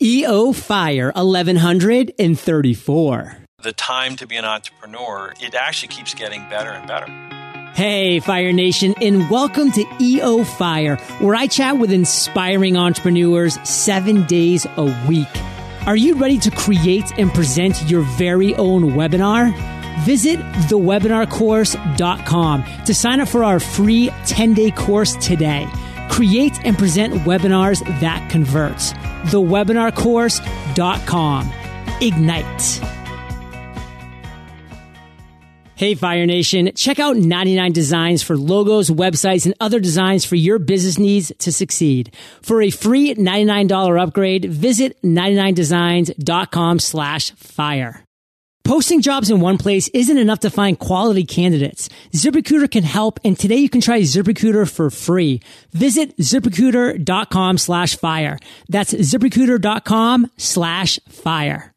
EO Fire 1134. The time to be an entrepreneur, it actually keeps getting better and better. Hey, Fire Nation, and welcome to EO Fire, where I chat with inspiring entrepreneurs seven days a week. Are you ready to create and present your very own webinar? Visit thewebinarcourse.com to sign up for our free 10 day course today. Create and present webinars that convert. Thewebinarcourse.com. Ignite. Hey, Fire Nation, check out 99 Designs for logos, websites, and other designs for your business needs to succeed. For a free $99 upgrade, visit 99designs.com slash fire. Posting jobs in one place isn't enough to find quality candidates. ZipRecruiter can help, and today you can try ZipRecruiter for free. Visit ziprecruiter.com slash fire. That's ziprecruiter.com slash fire.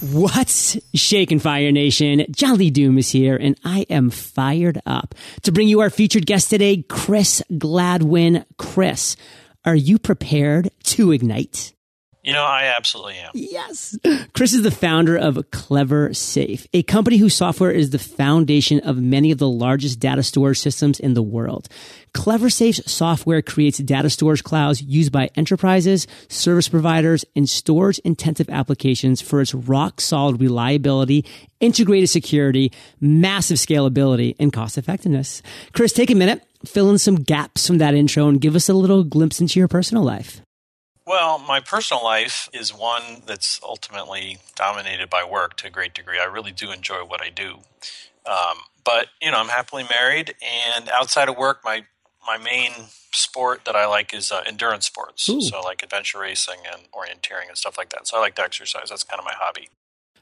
What's shaking Fire Nation? John Lee Dumas is here and I am fired up to bring you our featured guest today, Chris Gladwin. Chris, are you prepared to ignite? You know, I absolutely am. Yes. Chris is the founder of Cleversafe, a company whose software is the foundation of many of the largest data storage systems in the world. Cleversafe's software creates data storage clouds used by enterprises, service providers, and storage intensive applications for its rock solid reliability, integrated security, massive scalability, and cost effectiveness. Chris, take a minute, fill in some gaps from that intro and give us a little glimpse into your personal life. Well, my personal life is one that's ultimately dominated by work to a great degree. I really do enjoy what I do. Um, but, you know, I'm happily married, and outside of work, my, my main sport that I like is uh, endurance sports. Ooh. So, like adventure racing and orienteering and stuff like that. So, I like to exercise. That's kind of my hobby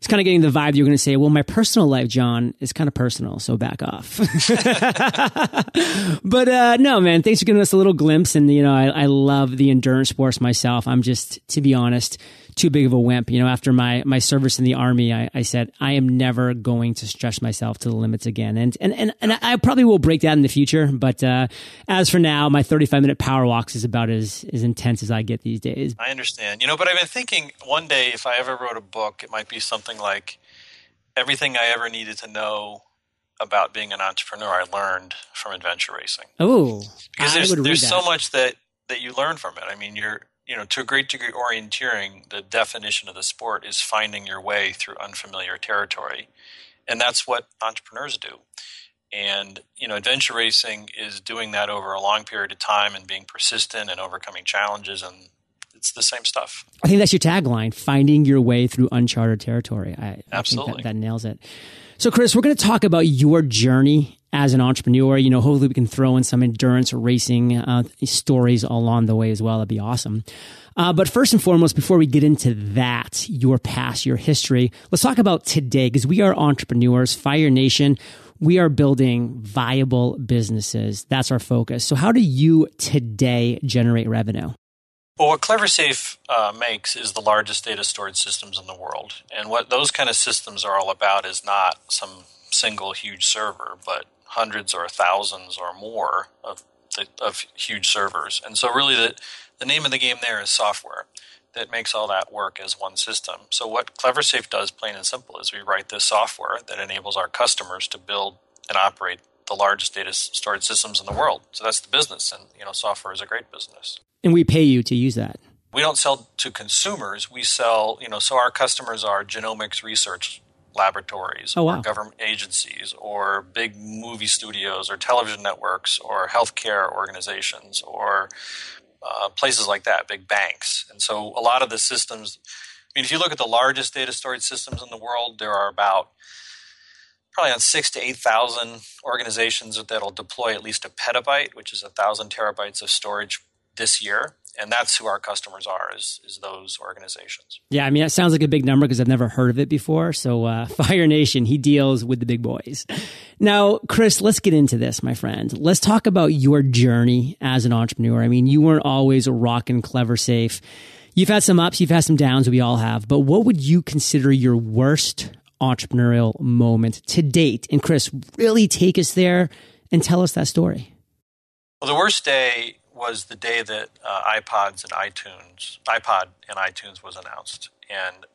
it's kind of getting the vibe you're going to say, well, my personal life, John, is kind of personal, so back off. but uh, no, man, thanks for giving us a little glimpse. And, you know, I, I love the endurance sports myself. I'm just, to be honest, too big of a wimp. You know, after my, my service in the army, I, I said, I am never going to stretch myself to the limits again. And, and, and, and I probably will break that in the future. But, uh, as for now, my 35 minute power walks is about as, as intense as I get these days. I understand. You know, but I've been thinking one day if I ever wrote a book, it might be something like everything I ever needed to know about being an entrepreneur I learned from adventure racing. Oh, because there's, there's so much that, that you learn from it. I mean, you're, you know, to a great degree, orienteering, the definition of the sport is finding your way through unfamiliar territory. And that's what entrepreneurs do. And, you know, adventure racing is doing that over a long period of time and being persistent and overcoming challenges. And it's the same stuff. I think that's your tagline finding your way through uncharted territory. I, Absolutely. I think that, that nails it. So, Chris, we're going to talk about your journey as an entrepreneur. You know, hopefully we can throw in some endurance racing uh, stories along the way as well. That'd be awesome. Uh, but first and foremost, before we get into that, your past, your history, let's talk about today because we are entrepreneurs, Fire Nation. We are building viable businesses. That's our focus. So, how do you today generate revenue? Well, what Cleversafe uh, makes is the largest data storage systems in the world. And what those kind of systems are all about is not some single huge server, but hundreds or thousands or more of, of huge servers. And so, really, the, the name of the game there is software that makes all that work as one system. So, what Cleversafe does, plain and simple, is we write this software that enables our customers to build and operate the largest data storage systems in the world. So that's the business, and you know, software is a great business. And we pay you to use that. We don't sell to consumers. We sell, you know, so our customers are genomics research laboratories oh, wow. or government agencies or big movie studios or television networks or healthcare organizations or uh, places like that, big banks. And so a lot of the systems, I mean, if you look at the largest data storage systems in the world, there are about probably on six to 8,000 organizations that'll deploy at least a petabyte, which is a thousand terabytes of storage this year and that's who our customers are is, is those organizations. Yeah i mean that sounds like a big number because i've never heard of it before so uh, fire nation he deals with the big boys. Now chris let's get into this my friend. Let's talk about your journey as an entrepreneur. I mean you weren't always a rockin' Cleversafe. You've had some ups you've had some downs we all have but what would you consider your worst entrepreneurial moment to date? And chris really take us there and tell us that story. Well the worst day was the day that uh, iPods and iTunes, iPod and iTunes was announced, and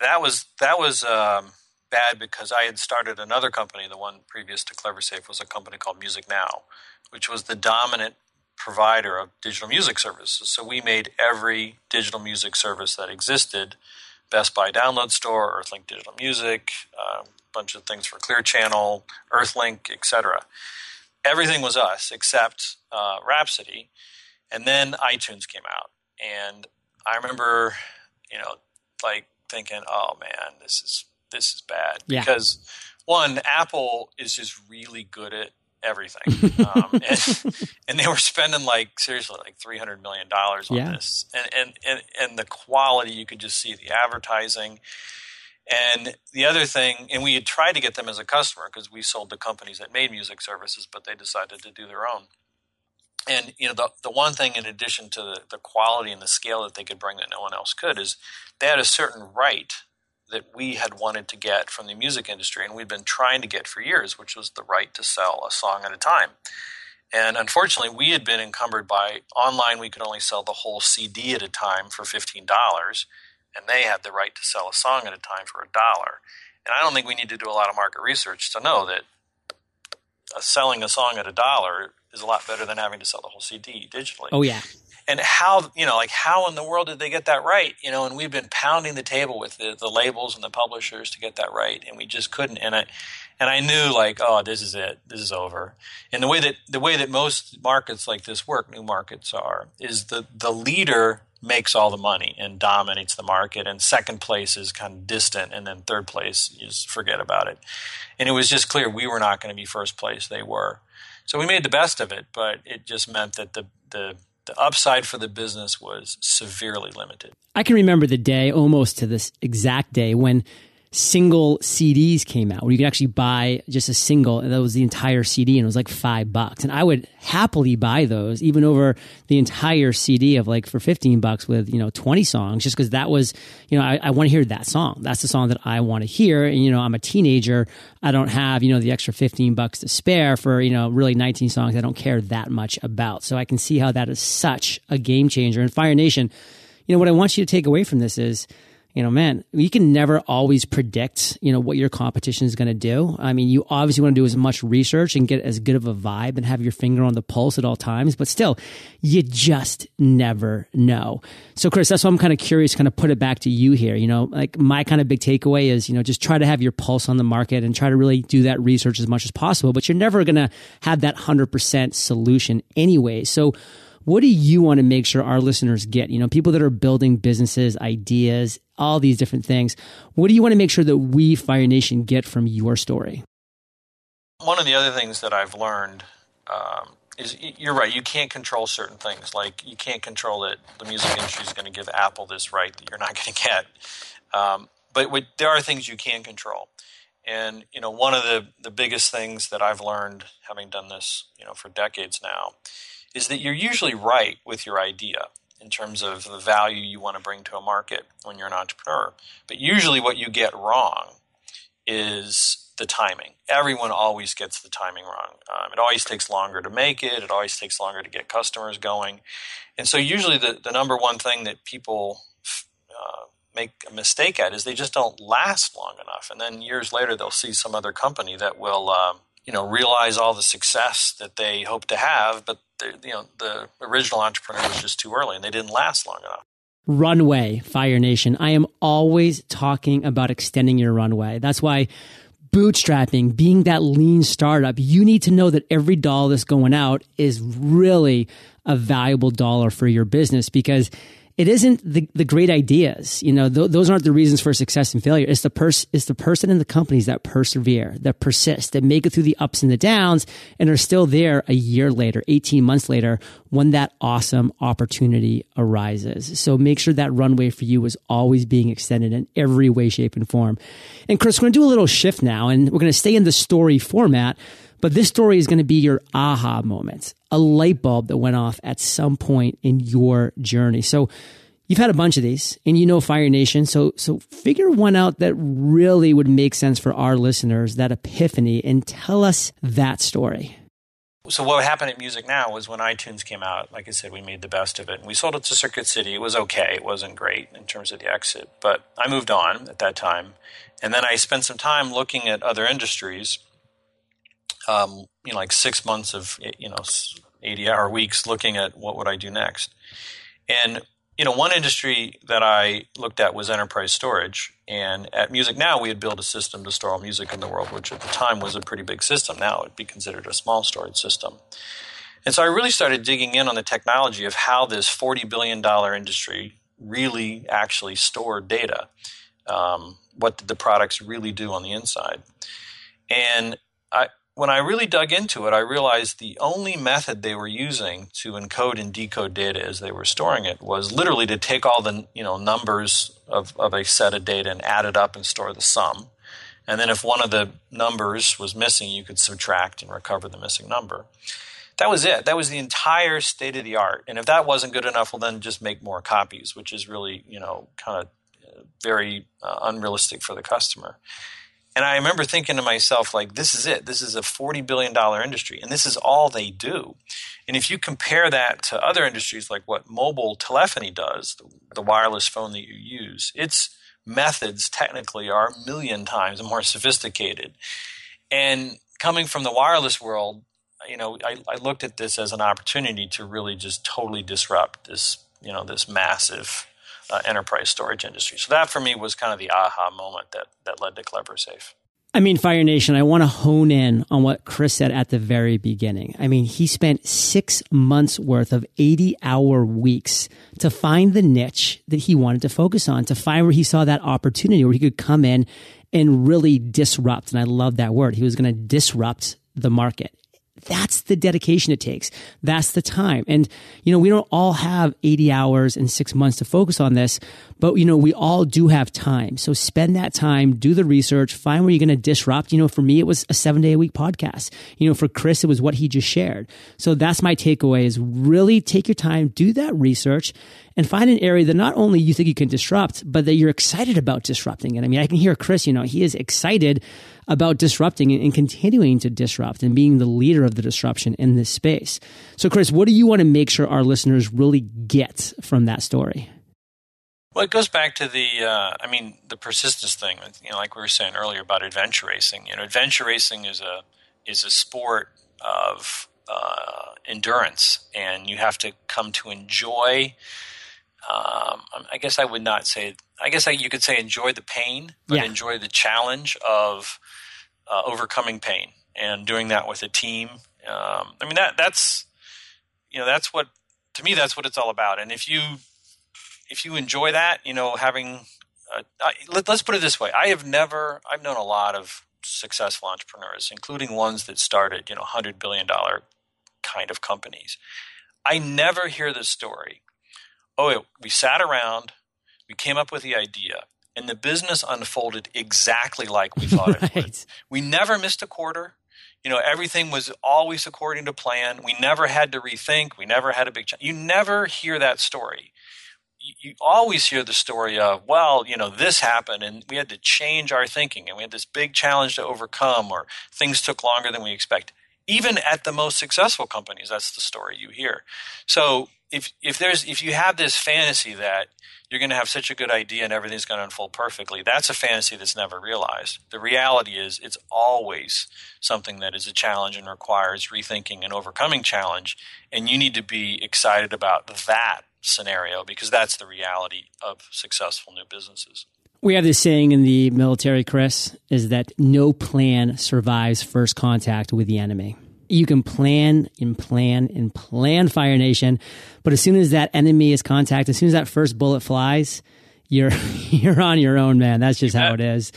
that was that was um, bad because I had started another company. The one previous to Cleversafe was a company called MusicNow, which was the dominant provider of digital music services. So we made every digital music service that existed Best Buy Download Store, Earthlink Digital Music, a uh, bunch of things for Clear Channel, Earthlink, etc. Everything was us except uh, Rhapsody, and then iTunes came out, and I remember, you know, like thinking, "Oh man, this is this is bad," yeah. because one, Apple is just really good at everything, um, and, and, they were spending like seriously like three hundred million dollars on yeah. this, and, and and and the quality you could just see the advertising. And the other thing, and we had tried to get them as a customer because we sold to companies that made music services, but they decided to do their own. And you know, the the one thing in addition to the, the quality and the scale that they could bring that no one else could is they had a certain right that we had wanted to get from the music industry and we'd been trying to get for years, which was the right to sell a song at a time. And unfortunately, we had been encumbered by online, we could only sell the whole CD at a time for $15, and they had the right to sell a song at a time for a dollar. And I don't think we need to do a lot of market research to know that uh, selling a song at a dollar is a lot better than having to sell the whole CD digitally. Oh, yeah. And how you know like how in the world did they get that right? You know and we've been pounding the table with the, the labels and the publishers to get that right and we just couldn't. And i and i knew like oh this is it. This is over. And the way that the way that most markets like this work new markets are is the the leader makes all the money and dominates the market and second place is kind of distant and then third place you just forget about it and it was just clear we were not going to be first place they were so we made the best of it but it just meant that the the the upside for the business was severely limited. I can remember the day, almost to this exact day, when single CDs came out where you could actually buy just a single and that was the entire CD and it was like five bucks. And I would happily buy those even over the entire CD of like for 15 bucks with, you know, 20 songs just because that was, you know, I, I want to hear that song. That's the song that I want to hear. And, you know, I'm a teenager. I don't have, you know, the extra 15 bucks to spare for, you know, really 19 songs I don't care that much about. So I can see how that is such a game changer. And Fire Nation, you know, what I want you to take away from this is, you know, man, you can never always predict, you know, what your competition is going to do. I mean, you obviously want to do as much research and get as good of a vibe and have your finger on the pulse at all times, but still, you just never know. So, Chris, that's why I'm kind of curious, kind of put it back to you here. You know, like my kind of big takeaway is, you know, just try to have your pulse on the market and try to really do that research as much as possible, but you're never going to have that 100% solution anyway. So, what do you want to make sure our listeners get? You know, people that are building businesses, ideas, all these different things. What do you want to make sure that we, Fire Nation, get from your story? One of the other things that I've learned um, is you're right. You can't control certain things. Like you can't control that the music industry is going to give Apple this right that you're not going to get. Um, but there are things you can control. And you know, one of the the biggest things that I've learned, having done this, you know, for decades now, is that you're usually right with your idea in terms of the value you want to bring to a market when you're an entrepreneur. But usually, what you get wrong is the timing. Everyone always gets the timing wrong. Um, it always takes longer to make it, it always takes longer to get customers going. And so, usually, the, the number one thing that people uh, make a mistake at is they just don't last long enough. And then years later, they'll see some other company that will. Um, you know, realize all the success that they hope to have, but you know, the original entrepreneur was just too early and they didn't last long enough. Runway, Fire Nation. I am always talking about extending your runway. That's why bootstrapping, being that lean startup, you need to know that every dollar that's going out is really a valuable dollar for your business because it isn't the, the great ideas. You know, th- those aren't the reasons for success and failure. It's the person, it's the person in the companies that persevere, that persist, that make it through the ups and the downs and are still there a year later, 18 months later when that awesome opportunity arises. So make sure that runway for you is always being extended in every way, shape and form. And Chris, we're going to do a little shift now and we're going to stay in the story format. But this story is going to be your aha moment, a light bulb that went off at some point in your journey. So you've had a bunch of these and you know Fire Nation. So, so figure one out that really would make sense for our listeners, that epiphany and tell us that story. so what happened at MusicNow was when iTunes came out, like I said, we made the best of it. And we sold it to Circuit City. It was okay. It wasn't great in terms of the exit. But I moved on at that time. And then I spent some time looking at other industries, um, you know, like six months of, you know, 80 hour weeks looking at what would I do next. And you know, one industry that I looked at was enterprise storage. And at MusicNow, we had built a system to store all music in the world, which at the time was a pretty big system. Now it'd be considered a small storage system. And so I really started digging in on the technology of how this $40 billion industry really actually stored data. Um, what did the products really do on the inside? And I, when I really dug into it, I realized the only method they were using to encode and decode data as they were storing it was literally to take all the you know numbers of, of a set of data and add it up and store the sum. And then if one of the numbers was missing, you could subtract and recover the missing number. That was it. That was the entire state of the art. And if that wasn't good enough, well, then just make more copies, which is really, you know, kind of uh, very uh, unrealistic for the customer. And I remember thinking to myself, like, this is it. This is a $40 billion industry, and this is all they do. And if you compare that to other industries like what mobile telephony does, the, wireless phone that you use, its methods technically are a million times more sophisticated. And coming from the wireless world, you know, I, I looked at this as an opportunity to really just totally disrupt this, you know, this massive uh, enterprise storage industry. So that for me was kind of the aha moment that that led to Cleversafe. I mean, Fire Nation, I want to hone in on what Chris said at the very beginning. I mean, he spent six months worth of 80 hour weeks to find the niche that he wanted to focus on, to find where he saw that opportunity where he could come in and really disrupt. And I love that word. He was going to disrupt the market. That's the dedication it takes. That's the time. And, you know, we don't all have 80 hours and six months to focus on this, but, you know, we all do have time. So spend that time, do the research, find where you're going to disrupt. You know, for me, it was a seven day a week podcast. You know, for Chris, it was what he just shared. So that's my takeaway is really take your time, do that research and find an area that not only you think you can disrupt, but that you're excited about disrupting it. I mean, I can hear Chris, you know, he is excited about disrupting and, continuing to disrupt and being the leader of the disruption in this space. So, Chris, what do you want to make sure our listeners really get from that story? Well, it goes back to the, uh, I mean, the persistence thing. You know, like we were saying earlier about adventure racing. You know, adventure racing is a is a sport of uh, endurance, and you have to come to enjoy um, I guess I would not say. I guess I, you could say enjoy the pain, but yeah. enjoy the challenge of uh, overcoming pain and doing that with a team. Um, I mean that that's you know that's what to me that's what it's all about. And if you if you enjoy that, you know, having uh, I, let, us put it this way: I have never I've known a lot of successful entrepreneurs, including ones that started you know hundred billion dollar kind of companies. I never hear the story oh, we sat around, we came up with the idea, and the business unfolded exactly like we thought right. it would. We never missed a quarter. You know, everything was always according to plan. We never had to rethink. We never had a big change. You never hear that story. You, you always hear the story of, well, you know, this happened and we had to change our thinking and we had this big challenge to overcome or things took longer than we expected. Even at the most successful companies, that's the story you hear. So if if there's if you have this fantasy that you're going to have such a good idea and everything's going to unfold perfectly, that's a fantasy that's never realized. The reality is it's always something that is a challenge and requires rethinking and overcoming challenge, and you need to be excited about that scenario because that's the reality of successful new businesses. We have this saying in the military, Chris, is that no plan survives first contact with the enemy you can plan and plan and plan Fire Nation, but as soon as that enemy is contact, as soon as that first bullet flies, you're you're on your own, man. That's just how it is.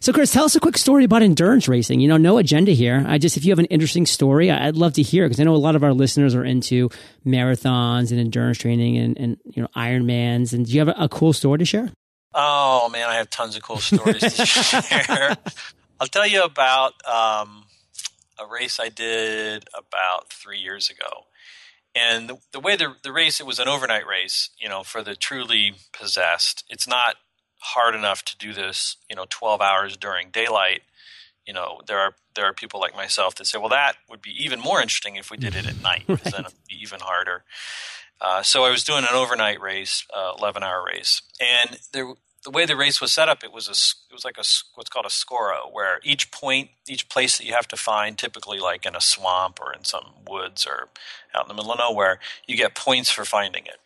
So, Chris, tell us a quick story about endurance racing. You know, no agenda here. I just, if you have an interesting story, I'd love to hear because I know a lot of our listeners are into marathons and endurance training and, and you know, Ironmans. And do you have a, a cool story to share? Oh man, I have tons of cool stories to share. I'll tell you about um, a race I did about three years ago. And the, the way the, the race, it was an overnight race, you know, for the truly possessed. It's not hard enough to do this, you know, 12 hours during daylight, you know, there are there are people like myself that say, well, that would be even more interesting if we did it at night, because right. then it'd be even harder. Uh, so I was doing an overnight race, uh, eleven hour race, and there, the way the race was set up, it was a it was like a what's called a score-O, where each point, each place that you have to find, typically like in a swamp or in some woods or out in the middle of nowhere, you get points for finding it.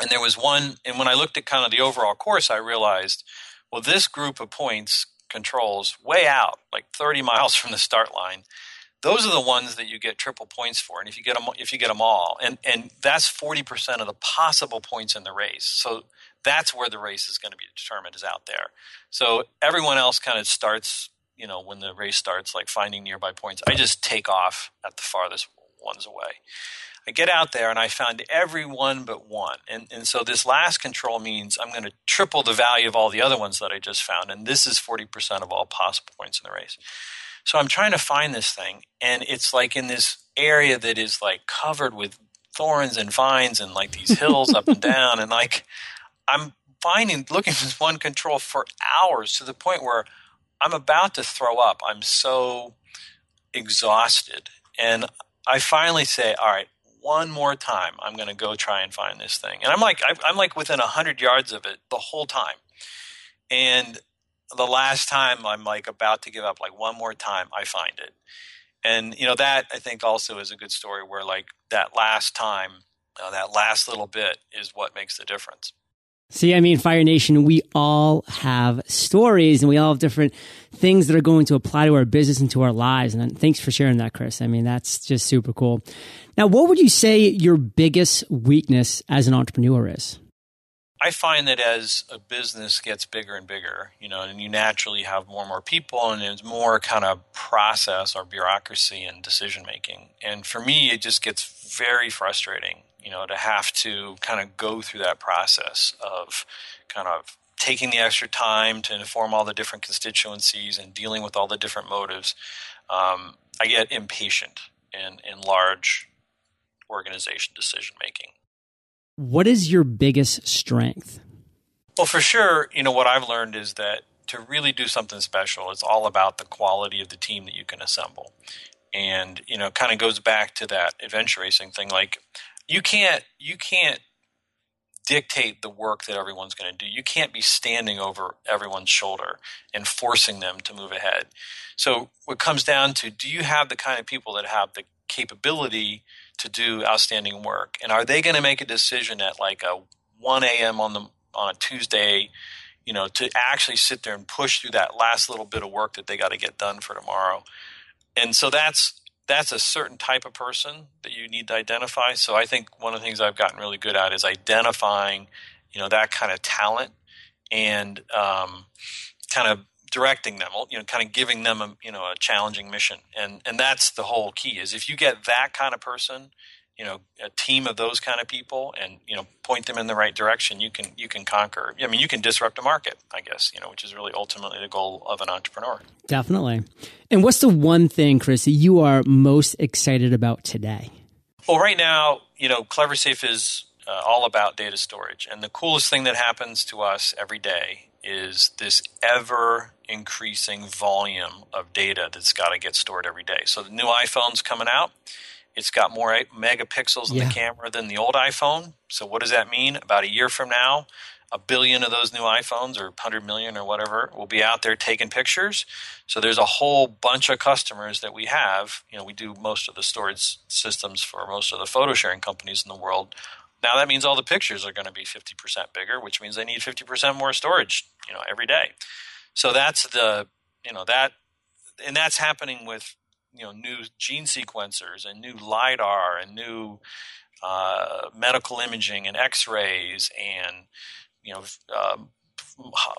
And there was one, and when I looked at kind of the overall course, I realized, well, this group of points controls way out, like 30 miles from the start line. Those are the ones that you get triple points for, and if you get them, if you get them all, and and that's 40% of the possible points in the race. So that's where the race is going to be determined is out there. So everyone else kind of starts, you know, when the race starts, like finding nearby points. I just take off at the farthest ones away. I get out there and I found every one but one. And, and so this last control means I'm going to triple the value of all the other ones that I just found. And this is 40% of all possible points in the race. So I'm trying to find this thing. And it's like in this area that is like covered with thorns and vines and like these hills up and down. And like I'm finding, looking for this one control for hours to the point where I'm about to throw up. I'm so exhausted. And I finally say, all right, one more time, I'm going to go try and find this thing. And I'm like, I'm like within 100 yards of it the whole time. And the last time I'm like about to give up, like one more time, I find it. And, you know, that I think also is a good story where like that last time, uh, that last little bit is what makes the difference. See, I mean, Fire Nation, we all have stories and we all have different things that are going to apply to our business and to our lives. And thanks for sharing that, Chris. I mean, that's just super cool. Now, what would you say your biggest weakness as an entrepreneur is? I find that as a business gets bigger and bigger, you know, and you naturally have more and more people and there's more kind of process or bureaucracy and decision making. And for me, it just gets very frustrating you know, to have to kind of go through that process of kind of taking the extra time to inform all the different constituencies and dealing with all the different motives, um, I get impatient in, in large organization decision making. What is your biggest strength? Well, for sure, you know, what I've learned is that to really do something special, it's all about the quality of the team that you can assemble. And, you know, kind of goes back to that adventure racing thing. Like, you can't you can't dictate the work that everyone's going to do. You can't be standing over everyone's shoulder and forcing them to move ahead. So what comes down to do you have the kind of people that have the capability to do outstanding work and are they going to make a decision at like a 1 a.m. on the on a Tuesday, you know, to actually sit there and push through that last little bit of work that they got to get done for tomorrow. And so that's that's a certain type of person that you need to identify. So I think one of the things I've gotten really good at is identifying, you know, that kind of talent and um, kind of directing them, you know, kind of giving them a you know a challenging mission. And and that's the whole key is if you get that kind of person you know a team of those kind of people and you know point them in the right direction you can you can conquer. I mean you can disrupt a market i guess you know which is really ultimately the goal of an entrepreneur. Definitely. And what's the one thing chris that you are most excited about today? Well right now you know Cleversafe is uh, all about data storage. And the coolest thing that happens to us every day is this ever increasing volume of data that's got to get stored every day so the new iphone's coming out it's got more megapixels in yeah. the camera than the old iPhone. So what does that mean? About a year from now, a billion of those new iPhones or 100 million or whatever will be out there taking pictures. So there's a whole bunch of customers that we have. You know, we do most of the storage systems for most of the photo sharing companies in the world. Now that means all the pictures are going to be 50% bigger, which means they need 50% more storage, you know, every day. So that's the, you know, that and that's happening with you know new gene sequencers and new lidar and new uh, medical imaging and X-rays and you know um,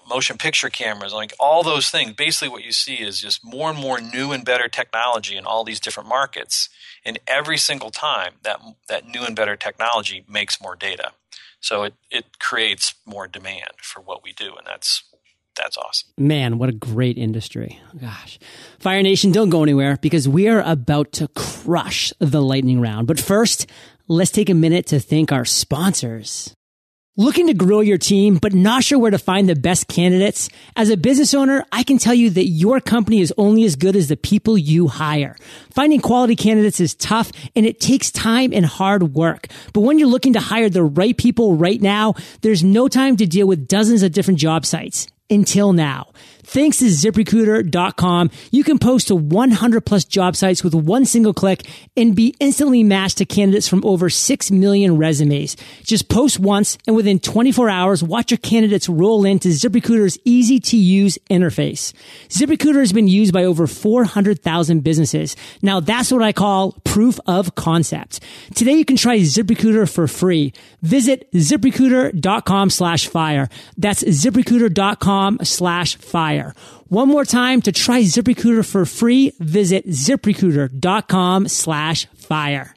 motion picture cameras, like all those things. Basically, what you see is just more and more new and better technology in all these different markets. And every single time that that new and better technology makes more data, so it it creates more demand for what we do, and that's that's awesome. Man, what a great industry. Gosh. Fire Nation, don't go anywhere because we are about to crush the lightning round. But first, let's take a minute to thank our sponsors. Looking to grow your team, but not sure where to find the best candidates? As a business owner, I can tell you that your company is only as good as the people you hire. Finding quality candidates is tough and it takes time and hard work. But when you're looking to hire the right people right now, there's no time to deal with dozens of different job sites until now. Thanks to ziprecruiter.com, you can post to 100 plus job sites with one single click and be instantly matched to candidates from over 6 million resumes. Just post once and within 24 hours, watch your candidates roll into ZipRecruiter's easy to use interface. ZipRecruiter has been used by over 400,000 businesses. Now that's what I call proof of concept. Today you can try ZipRecruiter for free. Visit ziprecruiter.com slash fire. That's ziprecruiter.com slash fire. One more time to try ZipRecruiter for free, visit ziprecruiter.com slash fire.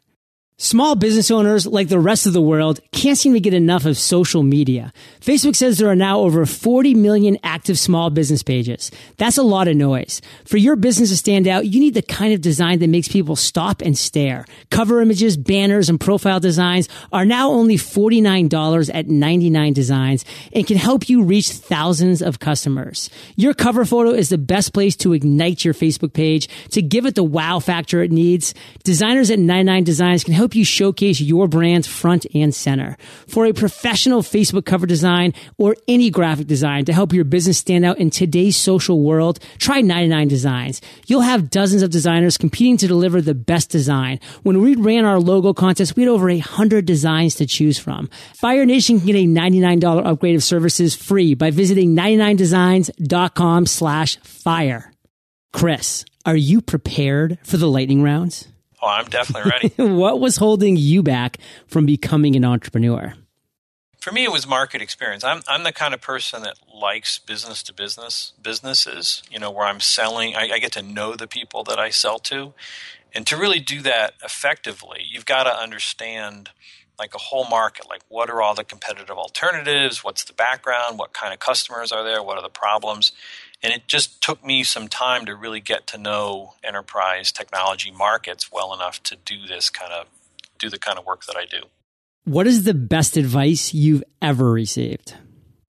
Small business owners, like the rest of the world, can't seem to get enough of social media. Facebook says there are now over 40 million active small business pages. That's a lot of noise. For your business to stand out, you need the kind of design that makes people stop and stare. Cover images, banners, and profile designs are now only $49 at 99 designs and can help you reach thousands of customers. Your cover photo is the best place to ignite your Facebook page, to give it the wow factor it needs. Designers at 99 Designs can help help you showcase your brand front and center. For a professional Facebook cover design or any graphic design to help your business stand out in today's social world, try 99 Designs. You'll have dozens of designers competing to deliver the best design. When we ran our logo contest, we had over a hundred designs to choose from. Fire Nation can get a $99 upgrade of services free by visiting 99designs.com slash fire. Chris, are you prepared for the lightning rounds? Oh, I'm definitely ready. what was holding you back from becoming an entrepreneur? For me, it was market experience. I'm I'm the kind of person that likes business to business businesses. You know, where I'm selling, I, I get to know the people that I sell to, and to really do that effectively, you've got to understand like a whole market like what are all the competitive alternatives what's the background what kind of customers are there what are the problems and it just took me some time to really get to know enterprise technology markets well enough to do this kind of do the kind of work that I do. What is the best advice you've ever received?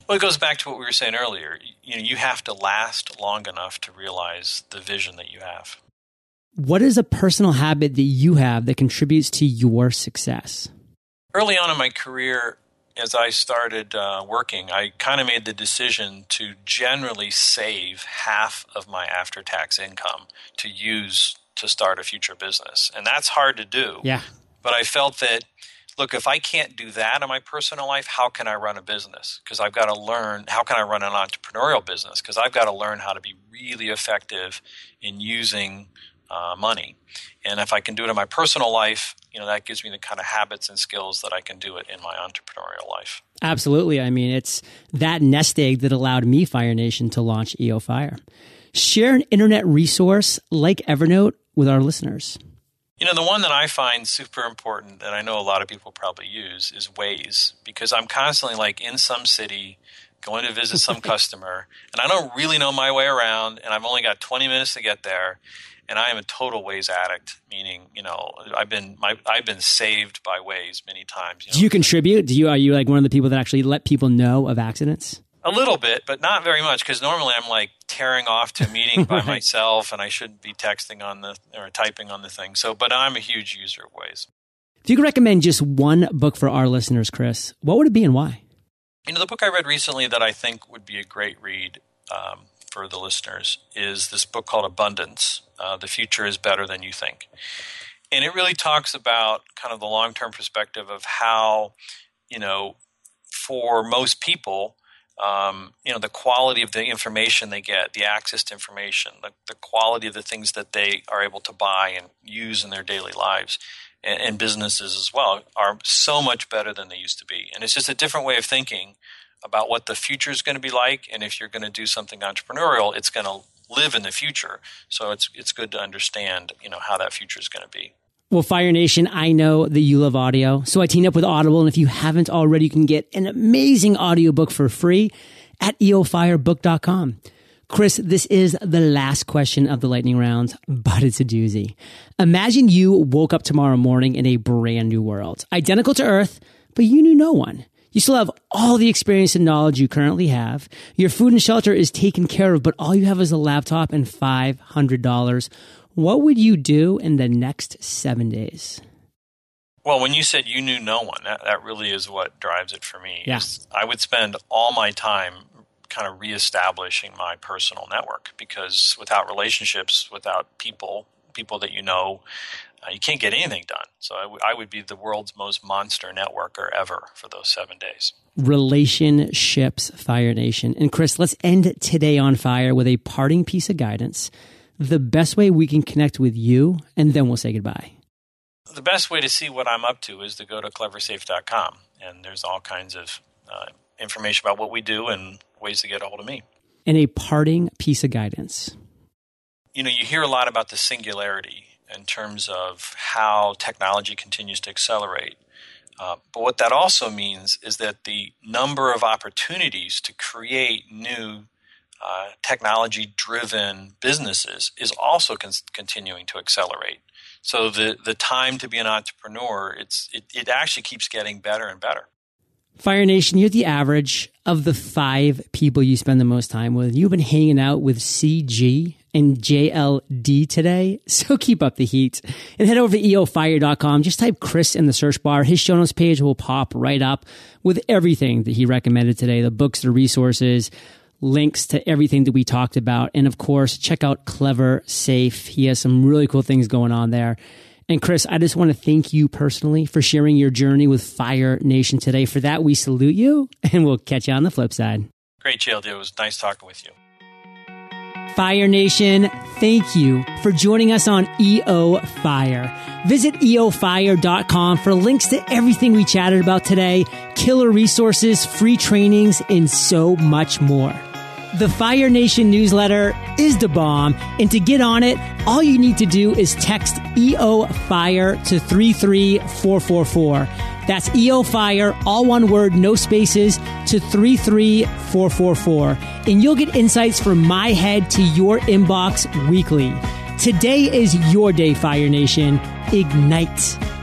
Well, it goes back to what we were saying earlier. You know, you have to last long enough to realize the vision that you have. What is a personal habit that you have that contributes to your success? Early on in my career, as I started uh, working, I kind of made the decision to generally save half of my after tax income to use to start a future business. And that's hard to do. Yeah. But I felt that, look, if I can't do that in my personal life, how can I run a business? Because I've got to learn how can I run an entrepreneurial business? Because I've got to learn how to be really effective in using uh, money. And if I can do it in my personal life, you know, that gives me the kind of habits and skills that I can do it in my entrepreneurial life. Absolutely. I mean, it's that nest egg that allowed me, Fire Nation, to launch EO Fire. Share an internet resource like Evernote with our listeners. You know, the one that I find super important that I know a lot of people probably use is Waze because I'm constantly like in some city going to visit some customer and I don't really know my way around and I've only got 20 minutes to get there and I am a total Waze addict. Meaning, you know, I've been my I've been saved by Waze many times. You know? Do you contribute? Do you are you like one of the people that actually let people know of accidents? A little bit, but not very much because normally I'm like tearing off to a meeting by right. myself, and I shouldn't be texting on the or typing on the thing. So, but I'm a huge user of Waze. If you could recommend just one book for our listeners, Chris, what would it be and why? You know, the book I read recently that I think would be a great read um, for the listeners is this book called Abundance uh, The Future is Better Than You Think. And it really talks about kind of the long term perspective of how, you know, for most people, um, you know, the quality of the information they get, the access to information, the, the quality of the things that they are able to buy and use in their daily lives and, and businesses as well are so much better than they used to be. And it's just a different way of thinking about what the future is going to be like, and if you're going to do something entrepreneurial, it's going to live in the future. So it's it's good to understand, you know, how that future is going to be. Well, Fire Nation, I know that you love audio, so I teamed up with Audible, and if you haven't already, you can get an amazing audiobook for free at eofirebook.com. Chris, this is the last question of the lightning round, but it's a doozy. Imagine you woke up tomorrow morning in a brand new world, identical to Earth, but you knew no one. You still have all the experience and knowledge you currently have. Your food and shelter is taken care of, but all you have is a laptop and $500. What would you do in the next seven days? Well, when you said you knew no one, that, that really is what drives it for me. Yes. I would spend all my time kind of reestablishing my personal network because without relationships, without people, people that you know, uh, you can't get anything done. So I, w- I would be the world's most monster networker ever for those seven days. Relationships, Fire Nation. And Chris, let's end today on fire with a parting piece of guidance. The best way we can connect with you, and then we'll say goodbye the best way to see what I'm up to is to go to cleversafe.com, and there's all kinds of uh, information about what we do and ways to get a hold of me. And a parting piece of guidance. You know, you hear a lot about the singularity in terms of how technology continues to accelerate. Uh, but what that also means is that the number of opportunities to create new uh, technology driven businesses is also con- continuing to accelerate. So the the time to be an entrepreneur, it's it, it actually keeps getting better and better. Fire Nation, you're the average of the five people you spend the most time with. You've been hanging out with CG and JLD today, so keep up the heat. And head over to eofire.com. Just type Chris in the search bar. His show notes page will pop right up with everything that he recommended today the books, the resources, links to everything that we talked about. And of course, check out Cleversafe. He has some really cool things going on there. And Chris, I just want to thank you personally for sharing your journey with Fire Nation today. For that, we salute you and we'll catch you on the flip side. Great, JLD. It was nice talking with you. Fire Nation, thank you for joining us on EO Fire. Visit eofire.com for links to everything we chatted about today, killer resources, free trainings, and so much more. The Fire Nation newsletter is the bomb, and to get on it, all you need to do is text EO Fire to 33444. That's EO Fire, all one word, no spaces, to 33444. And you'll get insights from my head to your inbox weekly. Today is your day, Fire Nation. Ignite.